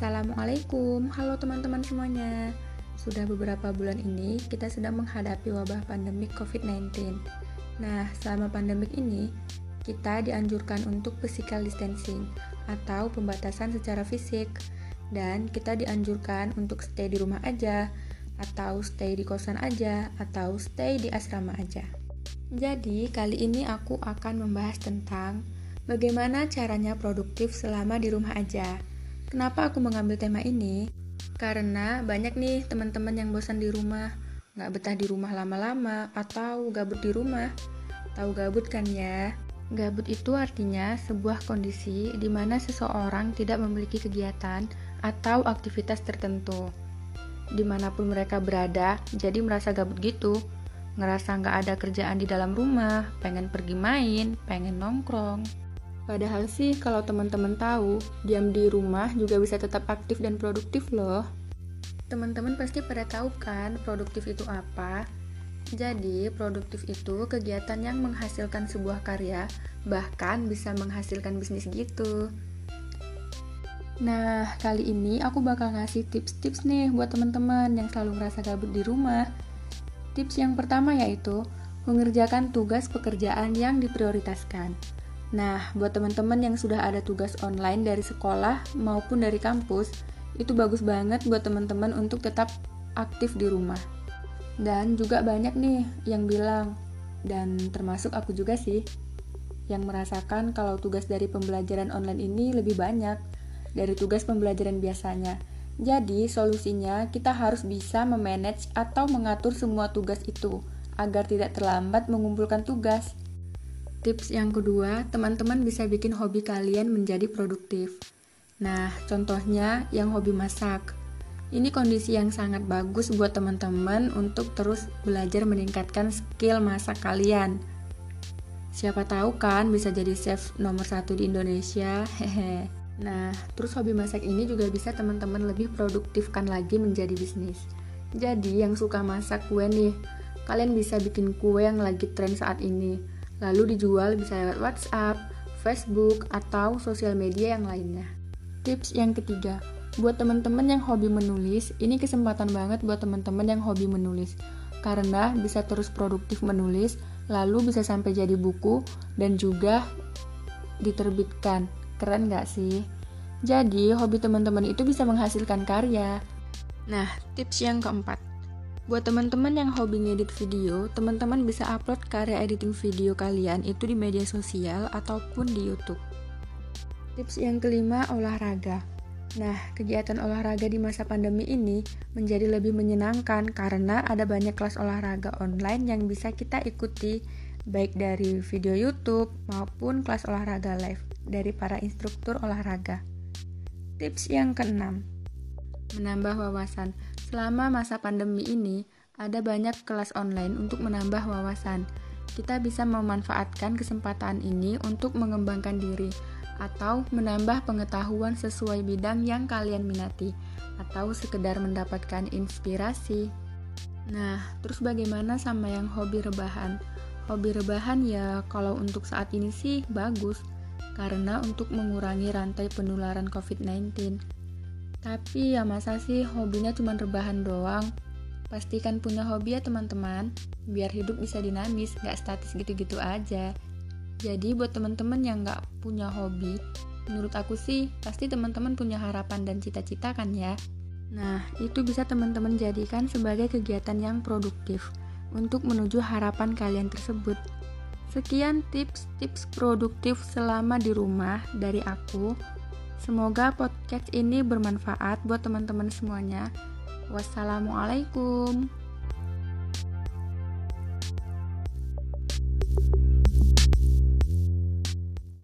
Assalamualaikum, halo teman-teman semuanya. Sudah beberapa bulan ini kita sedang menghadapi wabah pandemik COVID-19. Nah, selama pandemik ini kita dianjurkan untuk physical distancing atau pembatasan secara fisik dan kita dianjurkan untuk stay di rumah aja atau stay di kosan aja atau stay di asrama aja. Jadi, kali ini aku akan membahas tentang bagaimana caranya produktif selama di rumah aja. Kenapa aku mengambil tema ini? Karena banyak nih teman-teman yang bosan di rumah, nggak betah di rumah lama-lama, atau gabut di rumah. Tahu gabut kan ya? Gabut itu artinya sebuah kondisi di mana seseorang tidak memiliki kegiatan atau aktivitas tertentu. Di mana pun mereka berada, jadi merasa gabut gitu. Ngerasa nggak ada kerjaan di dalam rumah, pengen pergi main, pengen nongkrong. Padahal sih kalau teman-teman tahu, diam di rumah juga bisa tetap aktif dan produktif loh. Teman-teman pasti pada tahu kan produktif itu apa? Jadi, produktif itu kegiatan yang menghasilkan sebuah karya, bahkan bisa menghasilkan bisnis gitu. Nah, kali ini aku bakal ngasih tips-tips nih buat teman-teman yang selalu merasa gabut di rumah. Tips yang pertama yaitu mengerjakan tugas pekerjaan yang diprioritaskan. Nah, buat teman-teman yang sudah ada tugas online dari sekolah maupun dari kampus, itu bagus banget buat teman-teman untuk tetap aktif di rumah. Dan juga banyak nih yang bilang, dan termasuk aku juga sih, yang merasakan kalau tugas dari pembelajaran online ini lebih banyak dari tugas pembelajaran biasanya. Jadi, solusinya kita harus bisa memanage atau mengatur semua tugas itu agar tidak terlambat mengumpulkan tugas. Tips yang kedua, teman-teman bisa bikin hobi kalian menjadi produktif. Nah, contohnya yang hobi masak. Ini kondisi yang sangat bagus buat teman-teman untuk terus belajar meningkatkan skill masak kalian. Siapa tahu kan bisa jadi chef nomor satu di Indonesia. Hehe. Nah, terus hobi masak ini juga bisa teman-teman lebih produktifkan lagi menjadi bisnis. Jadi, yang suka masak kue nih, kalian bisa bikin kue yang lagi tren saat ini lalu dijual bisa lewat WhatsApp, Facebook, atau sosial media yang lainnya. Tips yang ketiga, buat teman-teman yang hobi menulis, ini kesempatan banget buat teman-teman yang hobi menulis. Karena bisa terus produktif menulis, lalu bisa sampai jadi buku, dan juga diterbitkan. Keren gak sih? Jadi, hobi teman-teman itu bisa menghasilkan karya. Nah, tips yang keempat, Buat teman-teman yang hobi ngedit video, teman-teman bisa upload karya editing video kalian itu di media sosial ataupun di YouTube. Tips yang kelima, olahraga. Nah, kegiatan olahraga di masa pandemi ini menjadi lebih menyenangkan karena ada banyak kelas olahraga online yang bisa kita ikuti baik dari video YouTube maupun kelas olahraga live dari para instruktur olahraga. Tips yang keenam, menambah wawasan. Selama masa pandemi ini, ada banyak kelas online untuk menambah wawasan. Kita bisa memanfaatkan kesempatan ini untuk mengembangkan diri atau menambah pengetahuan sesuai bidang yang kalian minati atau sekedar mendapatkan inspirasi. Nah, terus bagaimana sama yang hobi rebahan? Hobi rebahan ya kalau untuk saat ini sih bagus karena untuk mengurangi rantai penularan COVID-19. Tapi ya masa sih hobinya cuma rebahan doang? Pastikan punya hobi ya teman-teman, biar hidup bisa dinamis, gak statis gitu-gitu aja. Jadi buat teman-teman yang gak punya hobi, menurut aku sih pasti teman-teman punya harapan dan cita-cita kan ya. Nah, itu bisa teman-teman jadikan sebagai kegiatan yang produktif untuk menuju harapan kalian tersebut. Sekian tips-tips produktif selama di rumah dari aku. Semoga podcast ini bermanfaat buat teman-teman semuanya. Wassalamualaikum.